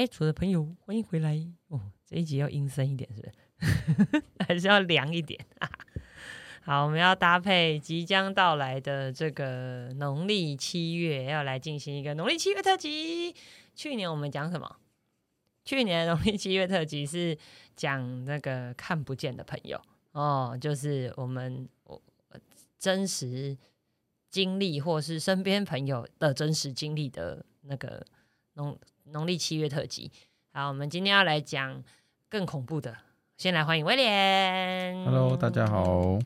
北楚的朋友，欢迎回来哦！这一集要阴森一点，是不是？还是要凉一点？好，我们要搭配即将到来的这个农历七月，要来进行一个农历七月特辑。去年我们讲什么？去年农历七月特辑是讲那个看不见的朋友哦，就是我们我真实经历或是身边朋友的真实经历的那个农。农历七月特辑，好，我们今天要来讲更恐怖的。先来欢迎威廉。Hello，大家好。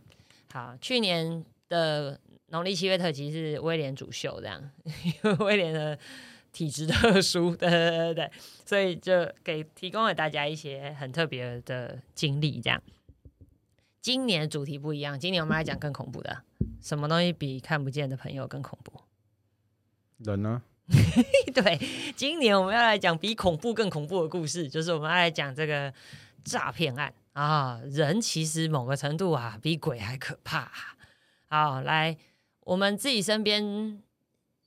好，去年的农历七月特辑是威廉主秀，这样，因为威廉的体质特殊，对对对对，所以就给提供了大家一些很特别的经历。这样，今年主题不一样，今年我们来讲更恐怖的，什么东西比看不见的朋友更恐怖？人呢？对，今年我们要来讲比恐怖更恐怖的故事，就是我们要来讲这个诈骗案啊。人其实某个程度啊，比鬼还可怕。好，来，我们自己身边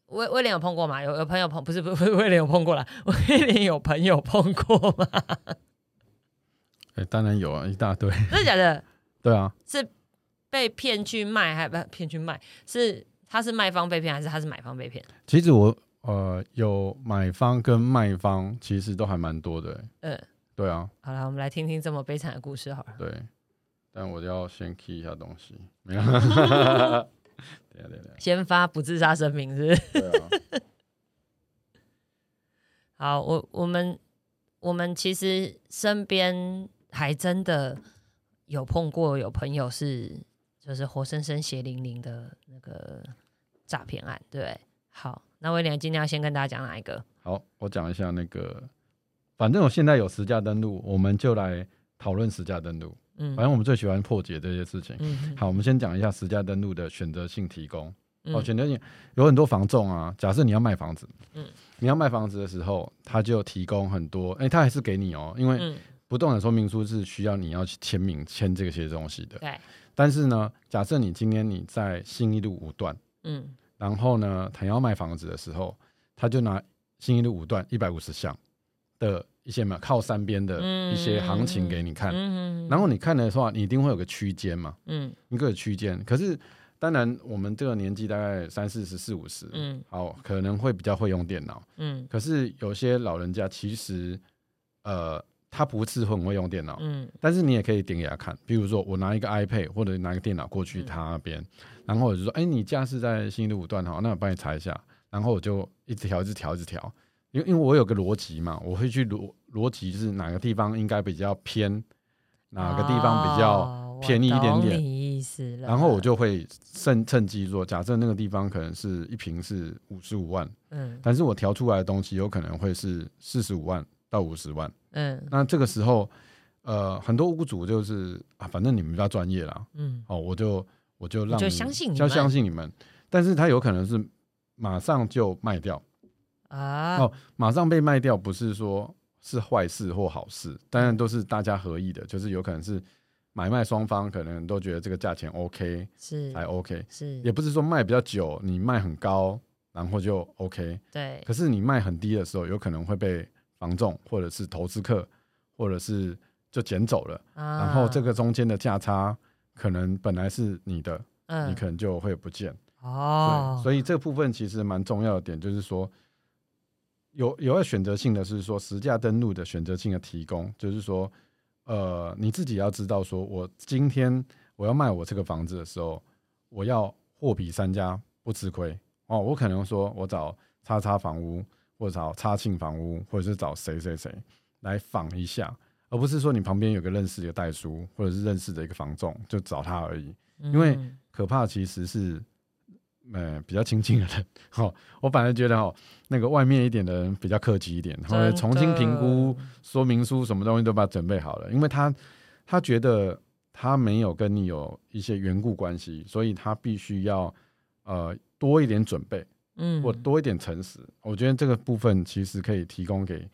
威威廉有碰过吗？有有朋友碰，不是不是威廉有碰过了，威廉有朋友碰过吗？哎，当然有啊，一大堆。真的假的？对啊，是被骗去卖，还不骗去卖？是他是卖方被骗，还是他是买方被骗？其实我。呃，有买方跟卖方，其实都还蛮多的。嗯，对啊。好了，我们来听听这么悲惨的故事好了。对，但我要先 key 一下东西。没有。等下等下。先发不自杀声明是？对啊。好，我我们我们其实身边还真的有碰过有朋友是就是活生生血淋淋的那个诈骗案，对，好。那威廉今天要先跟大家讲哪一个？好，我讲一下那个，反正我现在有实价登录，我们就来讨论实价登录。嗯，反正我们最喜欢破解这些事情。嗯，好，我们先讲一下实价登录的选择性提供。哦，选择性有很多房仲啊，假设你要卖房子，嗯，你要卖房子的时候，他就提供很多，哎，他还是给你哦，因为不动产说明书是需要你要去签名签这些东西的。对。但是呢，假设你今天你在新一路五段，嗯。然后呢，他要卖房子的时候，他就拿新一路五段一百五十项的一些嘛靠山边的一些行情给你看。然后你看的话，你一定会有个区间嘛，嗯，一个区间。可是当然，我们这个年纪大概三四十四五十，嗯，好，可能会比较会用电脑，嗯。可是有些老人家其实，呃。他不是很会用电脑，嗯，但是你也可以点给他看，比如说我拿一个 iPad 或者拿一个电脑过去他那边，然后我就说，哎，你家是在新路五段哈，那我帮你查一下，然后我就一直调，一直调，一直调，因为因为我有个逻辑嘛，我会去逻逻辑是哪个地方应该比较偏，哪个地方比较便宜一点点，意思然后我就会趁趁机做，假设那个地方可能是一平是五十五万，嗯，但是我调出来的东西有可能会是四十五万到五十万。嗯，那这个时候，呃，很多屋主就是啊，反正你们比较专业啦，嗯，哦，我就我就让就相信要相信你们，但是他有可能是马上就卖掉啊，哦，马上被卖掉不是说是坏事或好事，当然都是大家合意的，就是有可能是买卖双方可能都觉得这个价钱 OK 是才 OK 是，也不是说卖比较久，你卖很高然后就 OK 对，可是你卖很低的时候，有可能会被。房仲或者是投资客，或者是就捡走了，然后这个中间的价差可能本来是你的，嗯你可能就会不见哦。所以这部分其实蛮重要的点，就是说有有要选择性的是说实价登录的选择性的提供，就是说呃你自己要知道，说我今天我要卖我这个房子的时候，我要货比三家不吃亏哦。我可能说我找叉叉房屋。或者找叉庆房屋，或者是找谁谁谁来访一下，而不是说你旁边有个认识的代书，或者是认识的一个房仲，就找他而已。因为可怕其实是，呃，比较亲近的人。好，我反而觉得哦，那个外面一点的人比较客气一点，或者重新评估说明书，什么东西都把它准备好了，因为他他觉得他没有跟你有一些缘故关系，所以他必须要呃多一点准备。嗯，或多一点诚实，我觉得这个部分其实可以提供给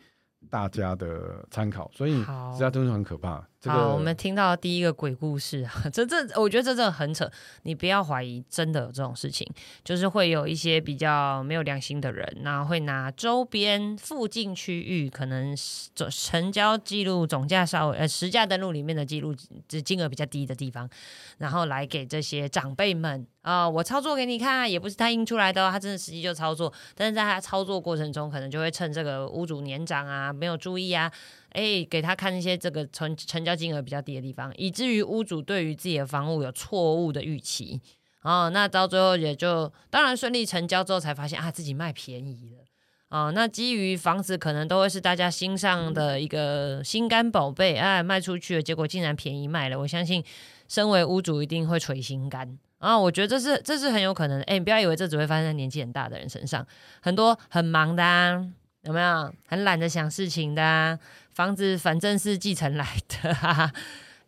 大家的参考。所以，这家东西很可怕，好，我们听到第一个鬼故事啊，这这我觉得这真的很扯，你不要怀疑，真的有这种事情，就是会有一些比较没有良心的人，那会拿周边附近区域可能总成交记录总价稍微呃实价登录里面的记录，这金额比较低的地方，然后来给这些长辈们啊，我操作给你看，也不是他印出来的，他真的实际就操作，但是在他操作过程中，可能就会趁这个屋主年长啊，没有注意啊。哎，给他看一些这个成成交金额比较低的地方，以至于屋主对于自己的房屋有错误的预期哦，那到最后也就当然顺利成交之后，才发现啊自己卖便宜了哦，那基于房子可能都会是大家心上的一个心肝宝贝，哎，卖出去了，结果竟然便宜卖了。我相信身为屋主一定会捶心肝啊！我觉得这是这是很有可能。哎，你不要以为这只会发生在年纪很大的人身上，很多很忙的啊，有没有很懒得想事情的？房子反正是继承来的，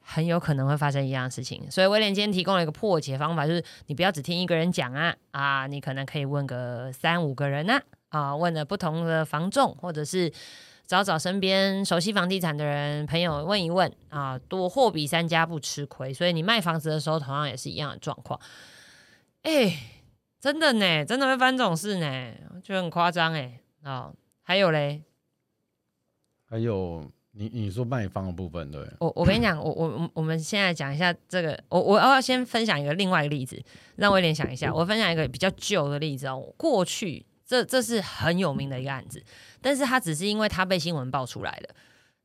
很有可能会发生一样的事情。所以威廉今天提供了一个破解方法，就是你不要只听一个人讲啊啊，你可能可以问个三五个人呢啊，问了不同的房仲，或者是找找身边熟悉房地产的人朋友问一问啊，多货比三家不吃亏。所以你卖房子的时候，同样也是一样的状况。哎，真的呢，真的会发生这种事呢，就很夸张哎啊，还有嘞。还有你你说卖方的部分对？我我跟你讲，我我我们现在讲一下这个，我我要先分享一个另外一个例子，让我联想一下。我分享一个比较旧的例子哦，过去这这是很有名的一个案子，但是它只是因为它被新闻爆出来了。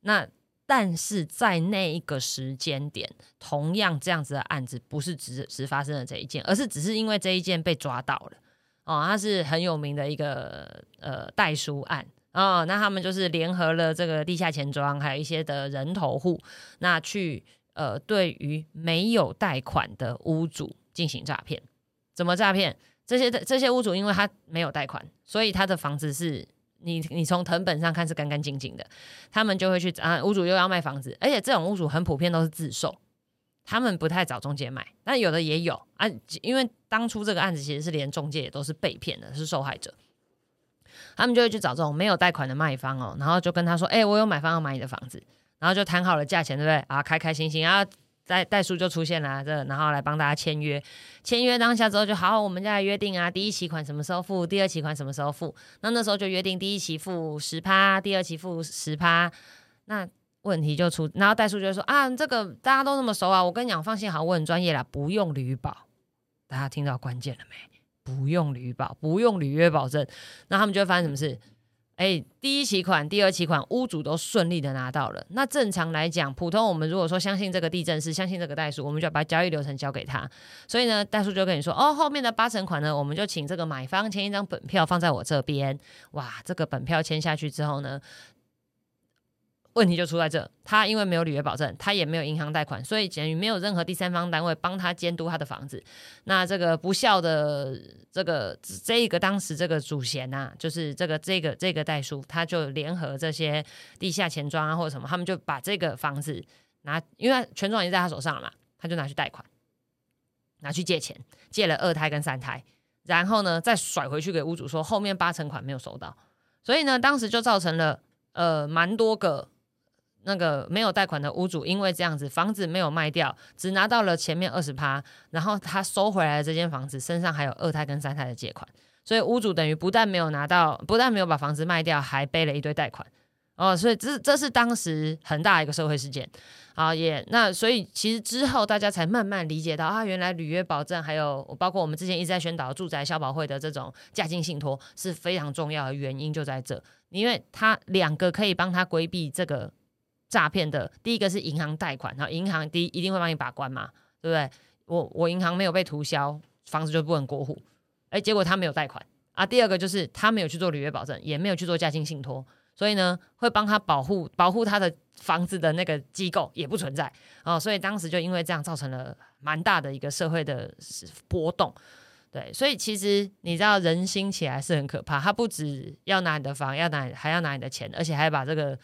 那但是在那一个时间点，同样这样子的案子不是只只发生了这一件，而是只是因为这一件被抓到了哦，它是很有名的一个呃代书案。哦，那他们就是联合了这个地下钱庄，还有一些的人头户，那去呃，对于没有贷款的屋主进行诈骗。怎么诈骗？这些的这些屋主，因为他没有贷款，所以他的房子是你你从藤本上看是干干净净的。他们就会去啊，屋主又要卖房子，而且这种屋主很普遍都是自售，他们不太找中介卖，但有的也有啊。因为当初这个案子其实是连中介也都是被骗的，是受害者。他们就会去找这种没有贷款的卖方哦，然后就跟他说：“哎，我有买方要买你的房子。”然后就谈好了价钱，对不对？啊，开开心心啊，代代书就出现了，这然后来帮大家签约。签约当下之后就好，我们家来约定啊，第一期款什么时候付，第二期款什么时候付。那那时候就约定第一期付十趴，第二期付十趴。那问题就出，然后代书就说：“啊，这个大家都那么熟啊，我跟你讲，放心好，我很专业啦，不用履保。”大家听到关键了没？不用履保，不用履约保证，那他们就会发生什么事？哎，第一期款、第二期款，屋主都顺利的拿到了。那正常来讲，普通我们如果说相信这个地震师，相信这个代数，我们就把交易流程交给他。所以呢，代数就跟你说，哦，后面的八成款呢，我们就请这个买方签一张本票放在我这边。哇，这个本票签下去之后呢？问题就出在这，他因为没有履约保证，他也没有银行贷款，所以等于没有任何第三方单位帮他监督他的房子。那这个不孝的这个这个当时这个主嫌呐，就是这个这个这个代叔，他就联合这些地下钱庄啊或者什么，他们就把这个房子拿，因为权状已经在他手上了嘛，他就拿去贷款，拿去借钱，借了二胎跟三胎，然后呢再甩回去给屋主说后面八成款没有收到，所以呢当时就造成了呃蛮多个。那个没有贷款的屋主，因为这样子房子没有卖掉，只拿到了前面二十趴，然后他收回来的这间房子身上还有二胎跟三胎的借款，所以屋主等于不但没有拿到，不但没有把房子卖掉，还背了一堆贷款哦，所以这这是当时很大一个社会事件啊，也那所以其实之后大家才慢慢理解到啊，原来履约保证还有包括我们之前一直在宣导住宅消保会的这种价金信托是非常重要的原因就在这，因为他两个可以帮他规避这个。诈骗的第一个是银行贷款，然后银行第一一定会帮你把关嘛，对不对？我我银行没有被涂销，房子就不能过户，哎，结果他没有贷款啊。第二个就是他没有去做履约保证，也没有去做价金信托，所以呢，会帮他保护保护他的房子的那个机构也不存在哦。所以当时就因为这样造成了蛮大的一个社会的波动，对，所以其实你知道人心起来是很可怕，他不止要拿你的房，要拿还要拿你的钱，而且还把这个。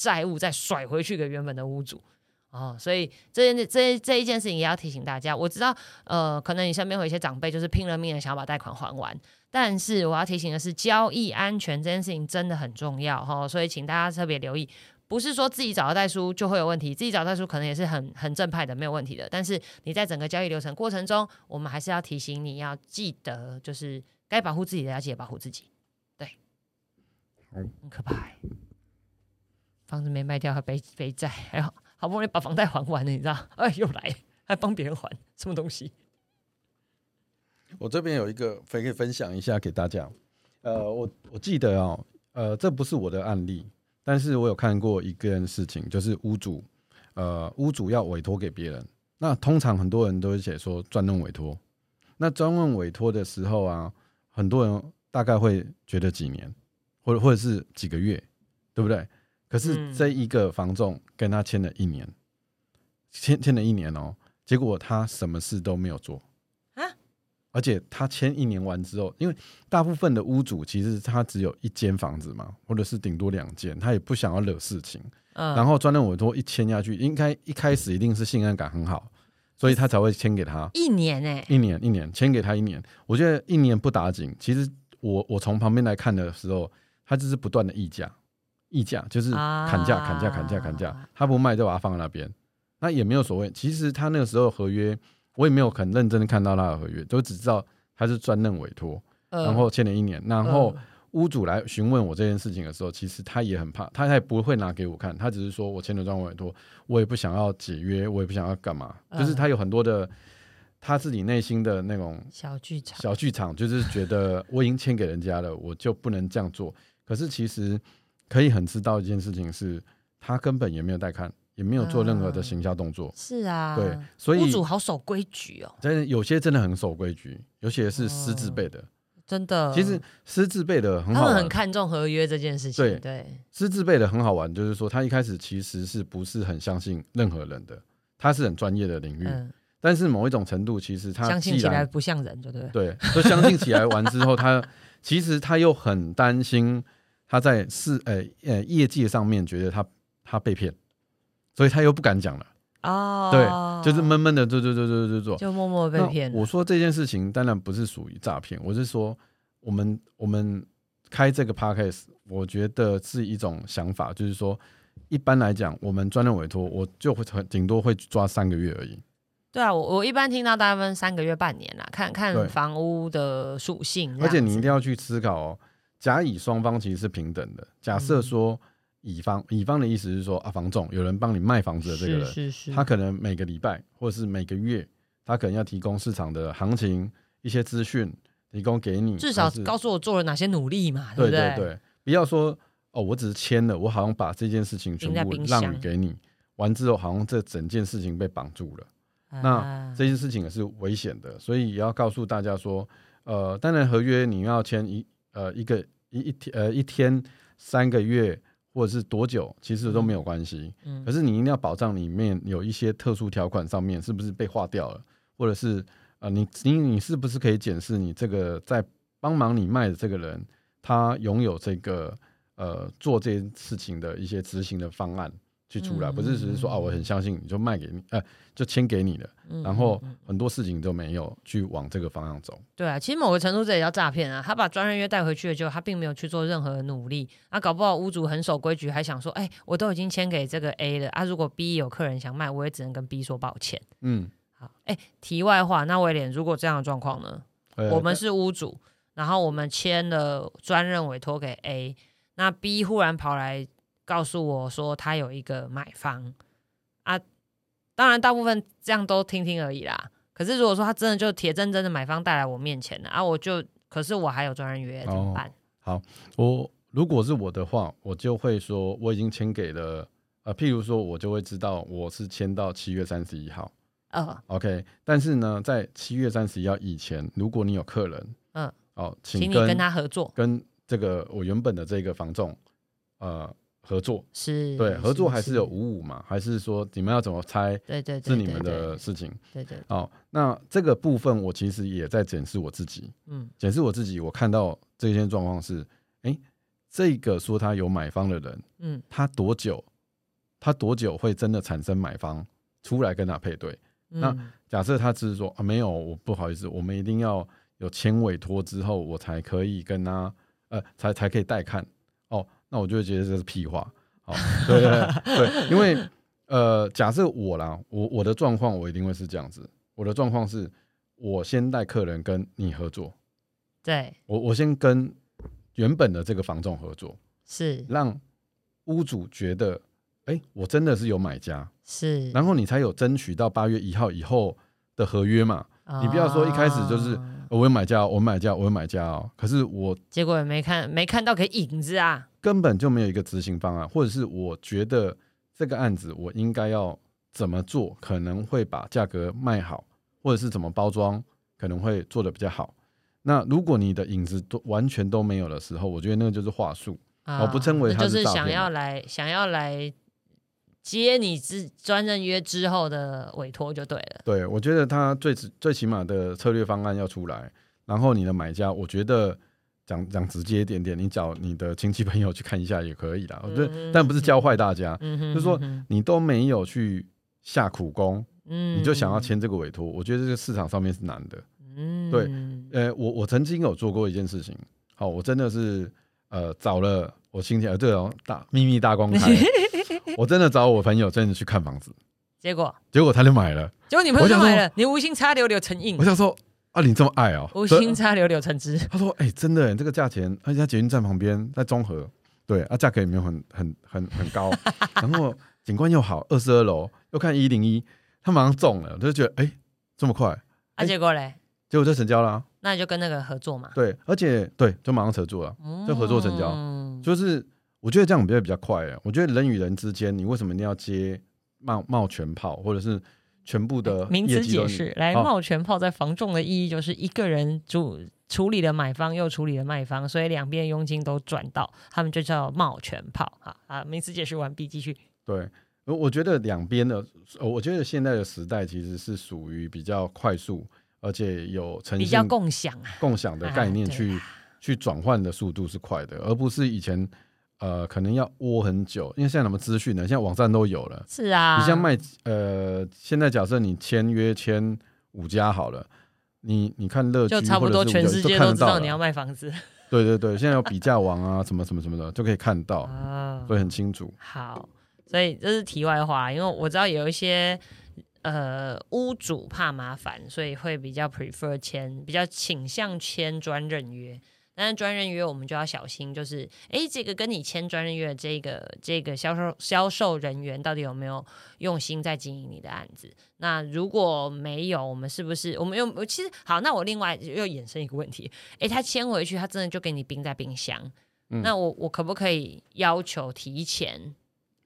债务再甩回去给原本的屋主哦，所以这件这这一件事情也要提醒大家。我知道，呃，可能你身边有一些长辈就是拼了命的想要把贷款还完，但是我要提醒的是，交易安全这件事情真的很重要哈，所以请大家特别留意，不是说自己找到代书就会有问题，自己找代书可能也是很很正派的，没有问题的。但是你在整个交易流程过程中，我们还是要提醒你要记得，就是该保护自己的要记得保护自己。对，很可怕。房子没卖掉还背背债，还好好不容易把房贷还完了，你知道？哎，又来还帮别人还什么东西？我这边有一个可以分享一下给大家。呃，我我记得啊，呃，这不是我的案例。但是我有看过一件事情，就是屋主，呃，屋主要委托给别人，那通常很多人都会写说专任委托。那专任委托的时候啊，很多人大概会觉得几年，或者或者是几个月，对不对？可是这一个房仲跟他签了一年，签签了一年哦，结果他什么事都没有做啊。而且他签一年完之后，因为大部分的屋主其实他只有一间房子嘛，或者是顶多两间，他也不想要惹事情。嗯。然后专任委托一签下去，应该一开始一定是信任感很好，所以他才会签给他一年哎，一年一年签给他一年。我觉得一年不打紧，其实我我从旁边来看的时候，他就是不断的议价，议价就是砍价砍价砍价砍价，他不卖就把它放在那边，那也没有所谓。其实他那个时候合约。我也没有很认真的看到他的合约，都只知道他是专任委托，然后签了一年。然后屋主来询问我这件事情的时候，其实他也很怕，他也不会拿给我看，他只是说我签了专任委托，我也不想要解约，我也不想要干嘛，就是他有很多的他自己内心的那种小剧场，小剧场就是觉得我已经签给人家了，我就不能这样做。可是其实可以很知道一件事情是，他根本也没有带看。也没有做任何的行销动作，是啊，对，所以屋主好守规矩哦。但是有些真的很守规矩，尤其是私自备的，真的。其实私自备的很好，他们很看重合约这件事情。对对，私自备的很好玩，就是说他一开始其实是不是很相信任何人的，他是很专业的领域，但是某一种程度，其实他相信起来不像人，对不对？对，就相信起来完之后，他其实他又很担心他在事呃呃业界上面觉得他他被骗。所以他又不敢讲了哦，对，就是闷闷的做做做做做做，就默默被骗。我说这件事情当然不是属于诈骗，我是说我们我们开这个 podcast，我觉得是一种想法，就是说一般来讲，我们专任委托，我就会顶多会抓三个月而已。对啊，我我一般听到大部分三个月、半年啦，看看房屋的属性。而且你一定要去思考哦，甲乙双方其实是平等的。假设说。乙方，乙方的意思是说啊，房仲有人帮你卖房子的这个人，他可能每个礼拜或者是每个月，他可能要提供市场的行情一些资讯，提供给你，至少告诉我做了哪些努力嘛，对对对，不要说哦，我只是签了，我好像把这件事情全部让给你，完之后好像这整件事情被绑住了，那这件事情也是危险的，所以也要告诉大家说，呃，当然合约你要签一呃一个一一天呃一天三个月。或者是多久，其实都没有关系。嗯，可是你一定要保障里面有一些特殊条款，上面是不是被划掉了，或者是呃，你你你是不是可以检视你这个在帮忙你卖的这个人，他拥有这个呃做这件事情的一些执行的方案。去出来，不是只是说啊，我很相信你就卖给你，呃，就签给你了，然后很多事情都没有去往这个方向走。对啊，其实某个程度这也叫诈骗啊。他把专任约带回去了，就他并没有去做任何努力。啊搞不好屋主很守规矩，还想说，哎，我都已经签给这个 A 了啊，如果 B 有客人想卖，我也只能跟 B 说抱歉。嗯，好，哎，题外话，那威廉，如果这样的状况呢？我们是屋主，然后我们签了专任委托给 A，那 B 忽然跑来。告诉我说他有一个买方啊，当然大部分这样都听听而已啦。可是如果说他真的就铁铮铮的买方带来我面前了啊，我就可是我还有专人约怎么办？好，我如果是我的话，我就会说我已经签给了呃，譬如说我就会知道我是签到七月三十一号，嗯，OK。但是呢，在七月三十一号以前，如果你有客人，嗯，哦，请你跟他合作，跟这个我原本的这个房仲，呃。合作是对合作还是有五五嘛？还是说你们要怎么猜？对对，是你们的事情。对对。好，那这个部分我其实也在检视我自己。嗯，检视我自己，我看到这些状况是：哎，这个说他有买方的人，嗯，他多久？他多久会真的产生买方出来跟他配对？那假设他只是说啊，没有，我不好意思，我们一定要有签委托之后，我才可以跟他呃，才才可以带看。那我就会觉得这是屁话好，对对对，因为呃，假设我啦，我我的状况我一定会是这样子，我的状况是我先带客人跟你合作，对我我先跟原本的这个房仲合作，是让屋主觉得，哎，我真的是有买家，是，然后你才有争取到八月一号以后的合约嘛。你不要说一开始就是我有买家，我买家，我有买家哦，可是我结果也没看没看到个影子啊，根本就没有一个执行方案，或者是我觉得这个案子我应该要怎么做，可能会把价格卖好，或者是怎么包装可能会做的比较好。那如果你的影子都完全都没有的时候，我觉得那个就是话术，我不称为就是想要来想要来。接你之专任约之后的委托就对了。对，我觉得他最最起码的策略方案要出来，然后你的买家，我觉得讲讲直接一点点，你找你的亲戚朋友去看一下也可以啦。我觉得，但不是教坏大家，就是说你都没有去下苦功，你就想要签这个委托，我觉得这个市场上面是难的。嗯，对，呃，我我曾经有做过一件事情，好，我真的是呃找了我亲戚，这种大秘密大公开。我真的找我朋友真的去看房子，结果？结果他就买了，结果你朋友就买了，你无心插柳柳成荫。我想说啊，你这么爱哦，无心插柳柳成枝。他说哎，真的，这个价钱，而且在捷运站旁边，在中和，对啊，价格也没有很很很很高，然后景观又好，二十二楼又看一零一，他马上中了，我就觉得哎，这么快，啊，结果嘞，结果就成交了，那你就跟那个合作嘛，对，而且对，就马上合作了，就合作成交，嗯。就是。我觉得这样比较比较快啊！我觉得人与人之间，你为什么一定要接冒冒全炮，或者是全部的名词解释？来，冒全炮在防重的意义就是一个人主处理了买方，又处理了卖方，所以两边佣金都赚到，他们就叫冒全炮。啊啊，名词解释完毕，继续。对，我觉得两边的，我觉得现在的时代其实是属于比较快速，而且有成比较共享共享的概念去去转换的速度是快的，而不是以前。呃，可能要窝很久，因为现在什么资讯呢？现在网站都有了。是啊，你像卖呃，现在假设你签约签五家好了，你你看乐就差不多全世界都知道你要卖房子。对对对，现在有 比价网啊，什么什么什么的，就可以看到，所以很清楚。好，所以这是题外话，因为我知道有一些呃屋主怕麻烦，所以会比较 prefer 签，比较倾向签专任约。但是专任约我们就要小心，就是哎，这个跟你签专任约的这个这个销售销售人员到底有没有用心在经营你的案子？那如果没有，我们是不是我们又其实好？那我另外又衍生一个问题，哎，他签回去，他真的就给你冰在冰箱？那我我可不可以要求提前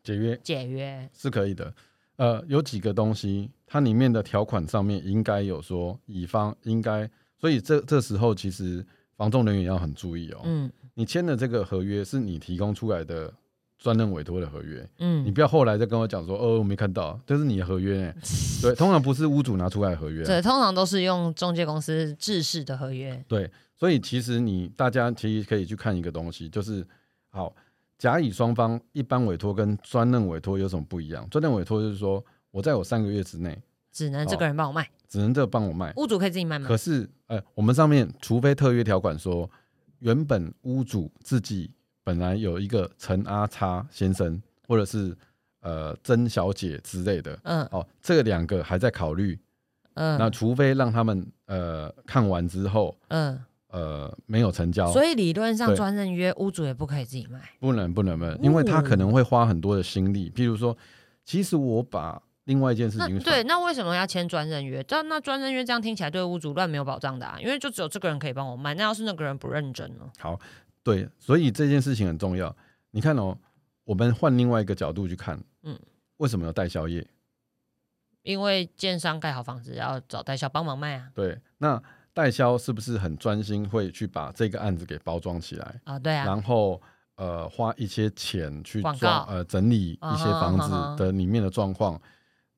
解约？解约是可以的。呃，有几个东西，它里面的条款上面应该有说，乙方应该，所以这这时候其实。房仲人员要很注意哦。嗯，你签的这个合约是你提供出来的专任委托的合约。嗯，你不要后来再跟我讲说，哦，我没看到，这是你的合约。对，通常不是屋主拿出来的合约。对，通常都是用中介公司制式的合约。对，所以其实你大家其实可以去看一个东西，就是好，甲乙双方一般委托跟专任委托有什么不一样？专任委托就是说我在我三个月之内。只能这个人帮我卖，只能这帮我卖，屋主可以自己卖吗？可是，呃，我们上面除非特约条款说，原本屋主自己本来有一个陈阿叉先生，或者是呃曾小姐之类的，嗯，哦，这两个还在考虑，嗯，那除非让他们呃看完之后，嗯，呃没有成交，所以理论上专任约屋主也不可以自己卖，不能不能不能，因为他可能会花很多的心力，譬如说，其实我把。另外一件事情，对，那为什么要签专任约？这那专任约这样听起来对屋主乱没有保障的啊，因为就只有这个人可以帮我卖，那要是那个人不认真呢？好，对，所以这件事情很重要。你看哦，我们换另外一个角度去看，嗯，为什么要代销业？因为建商盖好房子要找代销帮忙卖啊。对，那代销是不是很专心会去把这个案子给包装起来啊？对啊，然后呃花一些钱去装呃整理一些房子的里面的状况。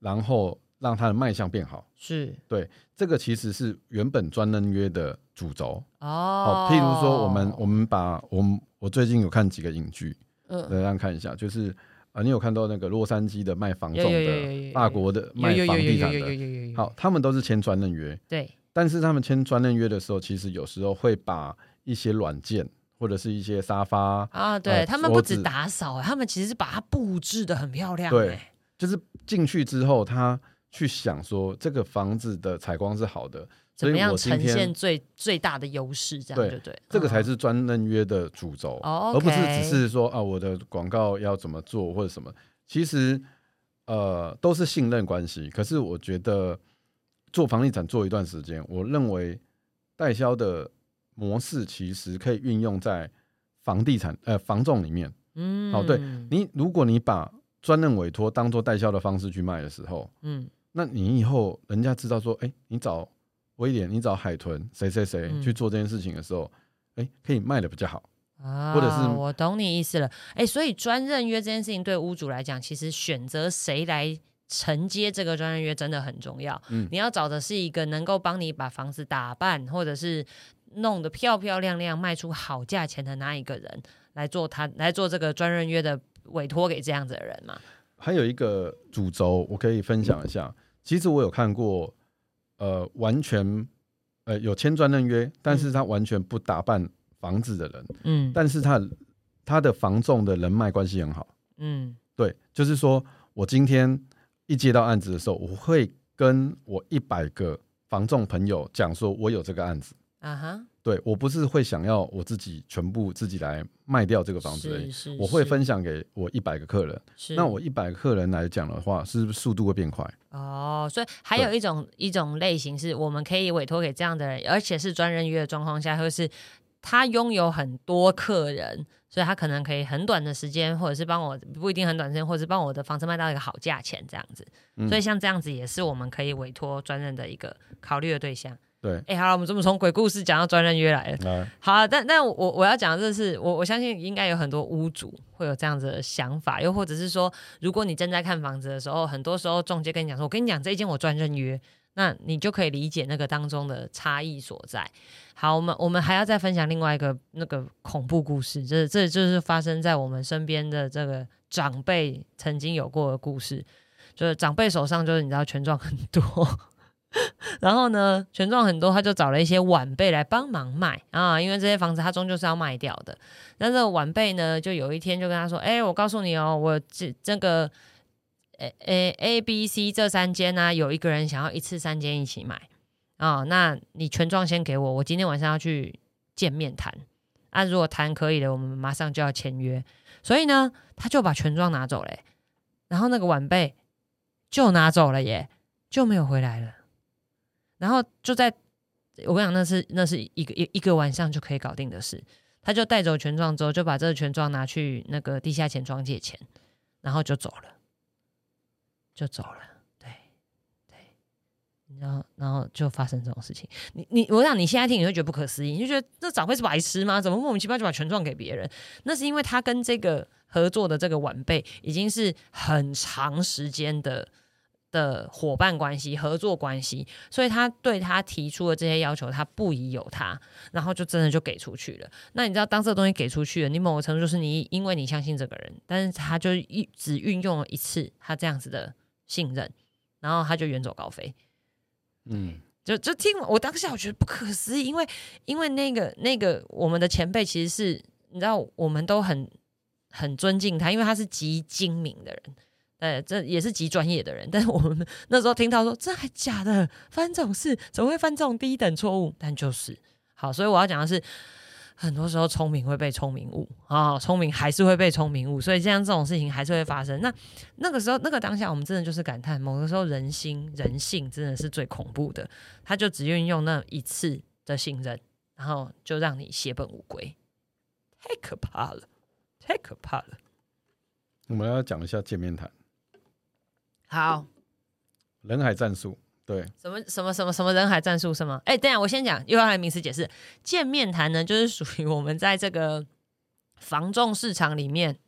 然后让它的卖相变好，是对这个其实是原本专任约的主轴哦。譬如说，我们我们把我们我最近有看几个影剧，嗯，大家看一下，就是啊，你有看到那个洛杉矶的卖房仲的，法国的卖房地产的，好，他们都是签专任约，对。但是他们签专任约的时候，其实有时候会把一些软件或者是一些沙发啊，对他们不止打扫，他们其实是把它布置的很漂亮。对，就是进去之后，他去想说这个房子的采光是好的。怎么样呈现最最大的优势？这样对对，这个才是专任约的主轴，而不是只是说啊，我的广告要怎么做或者什么。其实呃，都是信任关系。可是我觉得做房地产做一段时间，我认为代销的模式其实可以运用在房地产呃房仲里面。嗯，哦，对你，如果你把专任委托当做代销的方式去卖的时候，嗯，那你以后人家知道说，哎，你找。威廉，你找海豚谁谁谁去做这件事情的时候，哎，可以卖的比较好啊。或者是我懂你意思了，哎，所以专任约这件事情对屋主来讲，其实选择谁来承接这个专任约真的很重要。嗯，你要找的是一个能够帮你把房子打扮，或者是弄得漂漂亮亮、卖出好价钱的那一个人来做他来做这个专任约的委托给这样子的人嘛。还有一个主轴，我可以分享一下。其实我有看过。呃，完全，呃，有签专任约，但是他完全不打扮房子的人，嗯，但是他他的房仲的人脉关系很好，嗯，对，就是说我今天一接到案子的时候，我会跟我一百个房仲朋友讲说，我有这个案子，啊哈。对我不是会想要我自己全部自己来卖掉这个房子，我会分享给我一百个客人。那我一百个客人来讲的话，是不是速度会变快？哦，所以还有一种一种类型是我们可以委托给这样的人，而且是专人约的状况下，或是他拥有很多客人，所以他可能可以很短的时间，或者是帮我不一定很短时间，或者是帮我的房子卖到一个好价钱这样子。所以像这样子也是我们可以委托专任的一个考虑的对象。对，哎，好了，我们怎么从鬼故事讲到专任约来了？好，但但我我要讲的是，我我相信应该有很多屋主会有这样子的想法，又或者是说，如果你正在看房子的时候，很多时候中介跟你讲说，我跟你讲这一间我专任约，那你就可以理解那个当中的差异所在。好，我们我们还要再分享另外一个那个恐怖故事，这这就是发生在我们身边的这个长辈曾经有过的故事，就是长辈手上就是你知道权状很多。然后呢，权状很多，他就找了一些晚辈来帮忙卖啊，因为这些房子他终究是要卖掉的。那这个晚辈呢，就有一天就跟他说：“哎，我告诉你哦，我这这个，诶诶，A、B、C 这三间呢，有一个人想要一次三间一起买啊，那你权状先给我，我今天晚上要去见面谈。啊，如果谈可以的，我们马上就要签约。所以呢，他就把权状拿走了，然后那个晚辈就拿走了耶，就没有回来了。”然后就在我跟你讲，那是那是一个一一个晚上就可以搞定的事。他就带走权状之后，就把这个权状拿去那个地下钱庄借钱，然后就走了，就走了。对对，然后然后就发生这种事情。你你我想你现在听你会觉得不可思议，你就觉得这长辈是白痴吗？怎么莫名其妙就把权状给别人？那是因为他跟这个合作的这个晚辈已经是很长时间的。的伙伴关系、合作关系，所以他对他提出的这些要求，他不疑有他，然后就真的就给出去了。那你知道，当这个东西给出去了，你某个程度就是你因为你相信这个人，但是他就一只运用了一次他这样子的信任，然后他就远走高飞。嗯，就就听我当下我觉得不可思议，因为因为那个那个我们的前辈其实是你知道，我们都很很尊敬他，因为他是极精明的人。呃，这也是极专业的人，但是我们那时候听到说，这还假的，犯这种事怎么会犯这种低等错误？但就是好，所以我要讲的是，很多时候聪明会被聪明误啊，聪明还是会被聪明误，所以这样这种事情还是会发生。那那个时候，那个当下，我们真的就是感叹，某个时候人心人性真的是最恐怖的，他就只运用那一次的信任，然后就让你血本无归，太可怕了，太可怕了。我们要讲一下见面谈。好，人海战术，对，什么什么什么什么人海战术什么？哎，等下我先讲，又要来名词解释。见面谈呢，就是属于我们在这个房仲市场里面，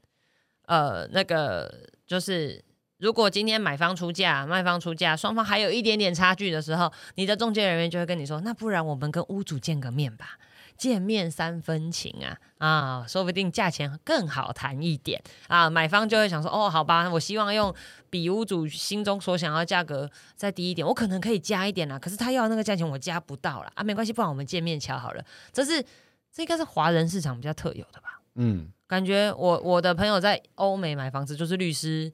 呃，那个就是如果今天买方出价，卖方出价，双方还有一点点差距的时候，你的中介人员就会跟你说，那不然我们跟屋主见个面吧。见面三分情啊啊，说不定价钱更好谈一点啊，买方就会想说哦，好吧，我希望用比屋主心中所想要价格再低一点，我可能可以加一点啦，可是他要那个价钱我加不到了啊，没关系，不然我们见面瞧好了。这是这应该是华人市场比较特有的吧？嗯，感觉我我的朋友在欧美买房子，就是律师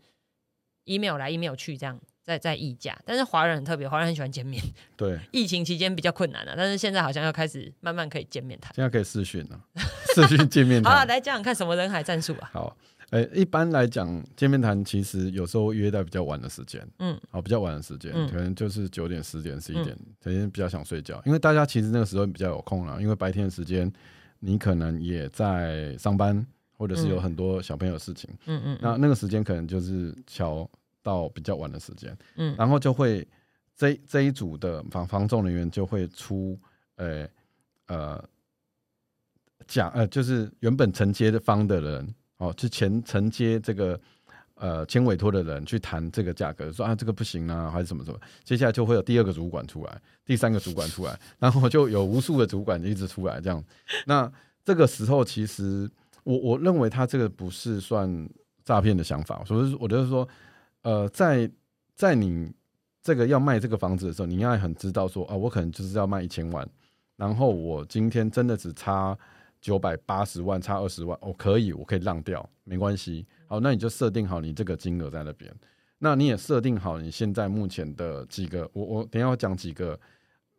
email 来 email 去这样。在在议价，但是华人很特别，华人很喜欢见面。对，疫情期间比较困难了，但是现在好像要开始慢慢可以见面谈。现在可以视讯了，视讯见面 谈。好，来讲讲看什么人海战术啊？好，诶，一般来讲见面谈其实有时候约在比较晚的时间，嗯，好，比较晚的时间，可能就是九点、十点、十一点，肯定比较想睡觉，因为大家其实那个时候比较有空了，因为白天的时间你可能也在上班，或者是有很多小朋友事情，嗯嗯，那那个时间可能就是巧。到比较晚的时间，嗯，然后就会这这一组的防防重人员就会出，呃呃讲呃，就是原本承接的方的人哦，就前承接这个呃签委托的人去谈这个价格，说啊这个不行啊，还是什么什么，接下来就会有第二个主管出来，第三个主管出来，然后就有无数的主管一直出来这样。那这个时候其实我我认为他这个不是算诈骗的想法，所以我就是说。呃，在在你这个要卖这个房子的时候，你应该很知道说啊，我可能就是要卖一千万，然后我今天真的只差九百八十万，差二十万，我可以，我可以让掉，没关系。好，那你就设定好你这个金额在那边，那你也设定好你现在目前的几个，我我等下要讲几个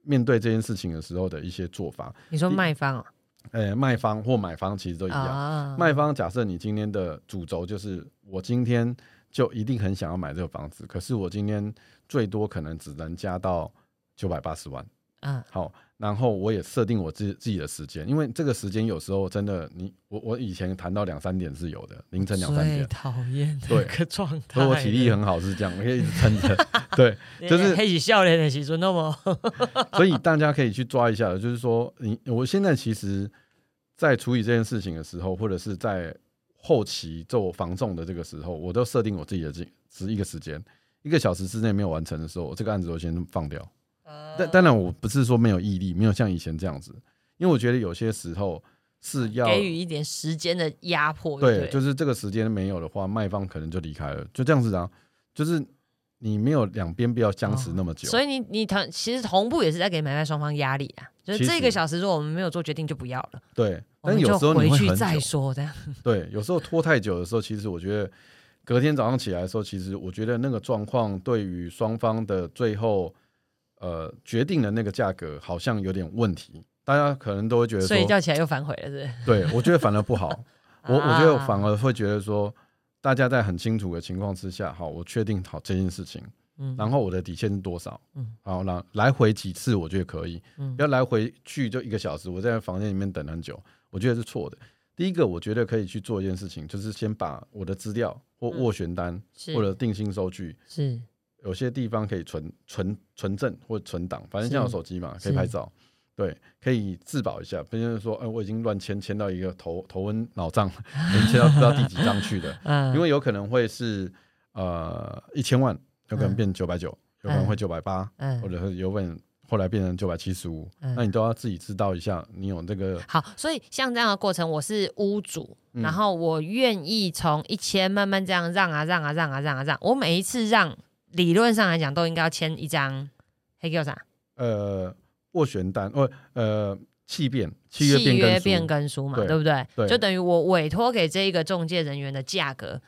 面对这件事情的时候的一些做法。你说卖方啊？呃，卖方或买方其实都一样。卖方假设你今天的主轴就是我今天。就一定很想要买这个房子，可是我今天最多可能只能加到九百八十万。嗯，好，然后我也设定我自自己的时间，因为这个时间有时候真的，你我我以前谈到两三点是有的，凌晨两三点。讨厌这个状态。我体力很好是这样，我可以一直撑着。对，就是黑起笑脸的时候那么。所以大家可以去抓一下，就是说，你我现在其实，在处理这件事情的时候，或者是在。后期做防重的这个时候，我都设定我自己的这是一个时间，一个小时之内没有完成的时候，我这个案子我先放掉。但当然，我不是说没有毅力，没有像以前这样子，因为我觉得有些时候是要给予一点时间的压迫。对，就是这个时间没有的话，卖方可能就离开了，就这样子啊，就是。你没有两边不要僵持那么久，所以你你同其实同步也是在给买卖双方压力啊，就是这个小时如果我们没有做决定就不要了，对，但有时候回去再说这样，对，有时候拖太久的时候，其实我觉得隔天早上起来的时候，其实我觉得那个状况对于双方的最后呃决定的那个价格好像有点问题，大家可能都会觉得睡一觉起来又反悔了，是？对，我觉得反而不好，我 我觉得反而会觉得说。大家在很清楚的情况之下，好，我确定好这件事情，嗯，然后我的底线是多少，嗯，好，那来回几次我觉得可以，嗯，要来回去就一个小时，我在房间里面等很久，我觉得是错的。第一个，我觉得可以去做一件事情，就是先把我的资料或斡旋单或者定薪收据，是。有些地方可以存存存证或存档，反正像有手机嘛，可以拍照。对，可以自保一下。别人说，哎，我已经乱签，签到一个头头昏脑胀，已经签到不知道第几张去的。嗯，因为有可能会是呃一千万，有可能变九百九，有可能会九百八，或者是有可能后来变成九百七十五。那你都要自己知道一下，你有这个。好，所以像这样的过程，我是屋主，然后我愿意从一千慢慢这样让啊让啊让啊让啊让。我每一次让，理论上来讲都应该要签一张黑叫啥？呃。斡旋单，哦，呃，契变契约契约变更书嘛，对不对？对，就等于我委托给这一个中介人员的价格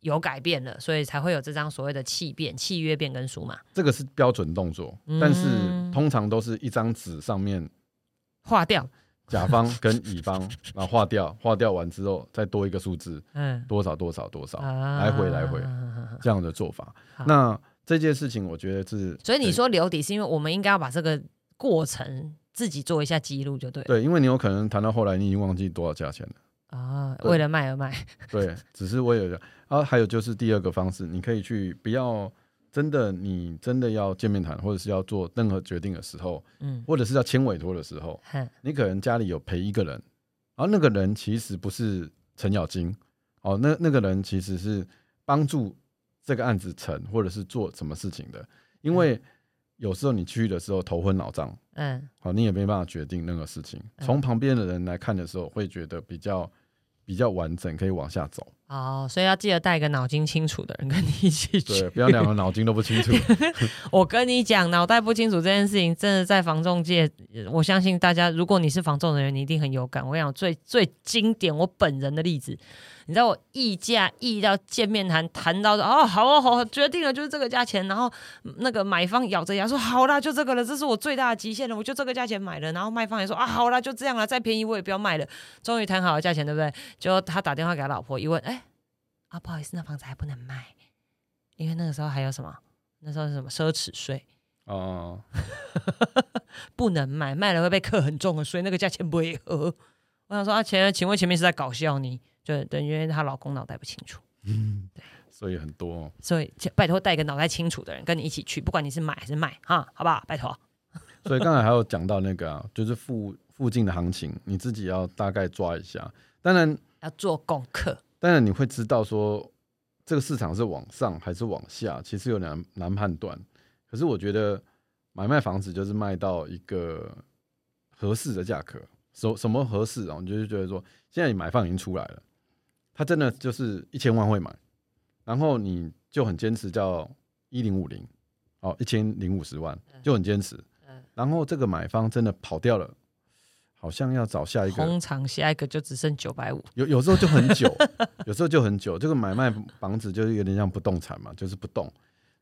有改变了，所以才会有这张所谓的契变契约变更书嘛。这个是标准动作，但是通常都是一张纸上面划掉甲方跟乙方，然后划掉，划掉完之后再多一个数字，嗯，多少多少多少，来回来回 这样的做法。那这件事情，我觉得是，所以你说留底是因为我们应该要把这个。过程自己做一下记录就对。对，因为你有可能谈到后来，你已经忘记多少价钱了啊。为了卖而卖。对，只是为了啊。还有就是第二个方式，你可以去不要真的，你真的要见面谈，或者是要做任何决定的时候，嗯，或者是要签委托的时候，你可能家里有陪一个人，然后那个人其实不是程咬金哦，那那个人其实是帮助这个案子成，或者是做什么事情的，因为。有时候你去的时候头昏脑胀，嗯，好，你也没办法决定那个事情。从旁边的人来看的时候，会觉得比较比较完整，可以往下走。哦，所以要记得带一个脑筋清楚的人跟你一起去，对，不要两个脑筋都不清楚。我跟你讲，脑袋不清楚这件事情，真的在防重界，我相信大家，如果你是防重的人，你一定很有感。我讲最最经典，我本人的例子，你知道我议价议到见面谈，谈到哦，好哦好，决定了就是这个价钱，然后那个买方咬着牙说好啦，就这个了，这是我最大的极限了，我就这个价钱买了，然后卖方也说啊，好啦，就这样了，再便宜我也不要卖了，终于谈好了价钱，对不对？就他打电话给他老婆一问，哎。啊，不好意思，那房子还不能卖，因为那个时候还有什么？那时候是什么奢侈税？哦，不能卖，卖了会被课很重的税，那个价钱不会合。我想说啊，前请问前面是在搞笑你？就等于她老公脑袋不清楚。嗯，对，所以很多，所以拜托带一个脑袋清楚的人跟你一起去，不管你是买还是卖，哈，好不好？拜托。所以刚才还有讲到那个，啊，就是附附近的行情，你自己要大概抓一下，当然要做功课。当然你会知道说这个市场是往上还是往下，其实有难难判断。可是我觉得买卖房子就是卖到一个合适的价格，什什么合适啊？你就是觉得说现在你买方已经出来了，他真的就是一千万会买，然后你就很坚持叫一零五零，哦一千零五十万就很坚持，然后这个买方真的跑掉了。好像要找下一个，通常下一个就只剩九百五，有有时候就很久，有时候就很久。这个买卖房子就是有点像不动产嘛，就是不动。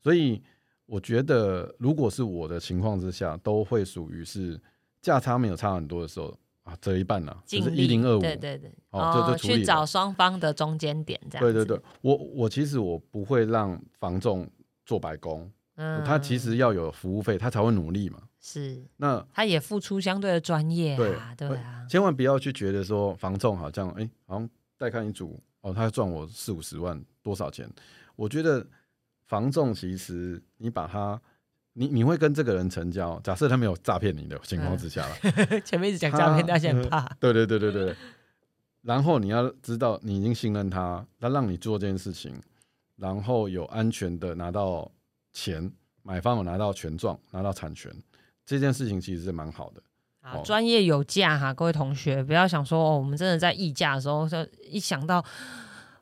所以我觉得，如果是我的情况之下，都会属于是价差没有差很多的时候啊，折一半了，就是一零二五，对对对，哦，就就去找双方的中间点这样。对对对，我我其实我不会让房仲做白工，嗯，他其实要有服务费，他才会努力嘛。是，那他也付出相对的专业啊，对啊，千万不要去觉得说房仲好像，哎，好像带看一组哦，他赚我四五十万多少钱？我觉得房仲其实你把他，你你会跟这个人成交，假设他没有诈骗你的情况之下了，前面一直讲诈骗，大家很怕，对对对对对，然后你要知道，你已经信任他，他让你做这件事情，然后有安全的拿到钱，买方有拿到权状，拿到产权。这件事情其实是蛮好的啊，专业有价哈，各位同学不要想说哦，我们真的在议价的时候，就一想到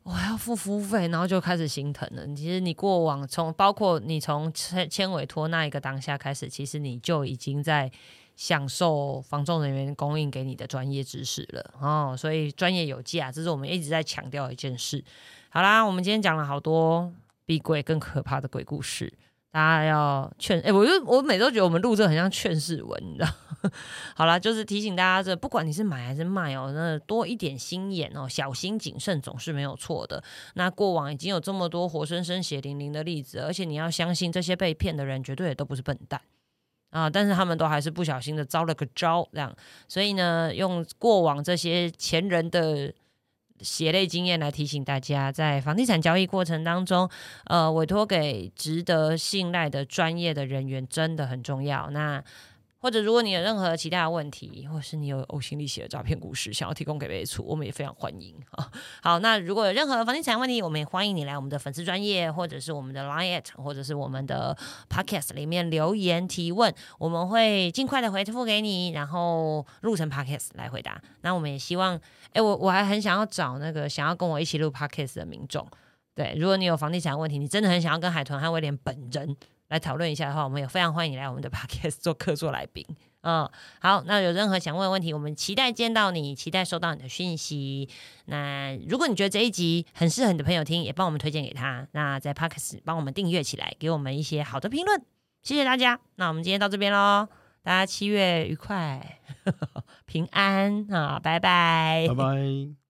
我还要付服务费，然后就开始心疼了。其实你过往从包括你从签签委托那一个当下开始，其实你就已经在享受防重人员供应给你的专业知识了哦。所以专业有价，这是我们一直在强调一件事。好啦，我们今天讲了好多比鬼更可怕的鬼故事。大家要劝哎，我就我每周觉得我们录这很像劝世文，你知道？好了，就是提醒大家，这不管你是买还是卖哦，那多一点心眼哦，小心谨慎总是没有错的。那过往已经有这么多活生生血淋淋的例子，而且你要相信这些被骗的人绝对也都不是笨蛋啊，但是他们都还是不小心的招了个招，这样。所以呢，用过往这些前人的。血泪经验来提醒大家，在房地产交易过程当中，呃，委托给值得信赖的专业的人员真的很重要。那或者如果你有任何其他的问题，或是你有呕心沥血的诈骗故事想要提供给备处，我们也非常欢迎啊。好，那如果有任何房地产问题，我们也欢迎你来我们的粉丝专业，或者是我们的 Line，或者是我们的 Podcast 里面留言提问，我们会尽快的回复给你，然后录成 Podcast 来回答。那我们也希望。哎，我我还很想要找那个想要跟我一起录 podcast 的民众。对，如果你有房地产问题，你真的很想要跟海豚和威廉本人来讨论一下的话，我们也非常欢迎你来我们的 podcast 做客座来宾。嗯，好，那有任何想问的问题，我们期待见到你，期待收到你的讯息。那如果你觉得这一集很适合你的朋友听，也帮我们推荐给他。那在 podcast 帮我们订阅起来，给我们一些好的评论，谢谢大家。那我们今天到这边喽。大家七月愉快，平安啊！拜拜，拜拜。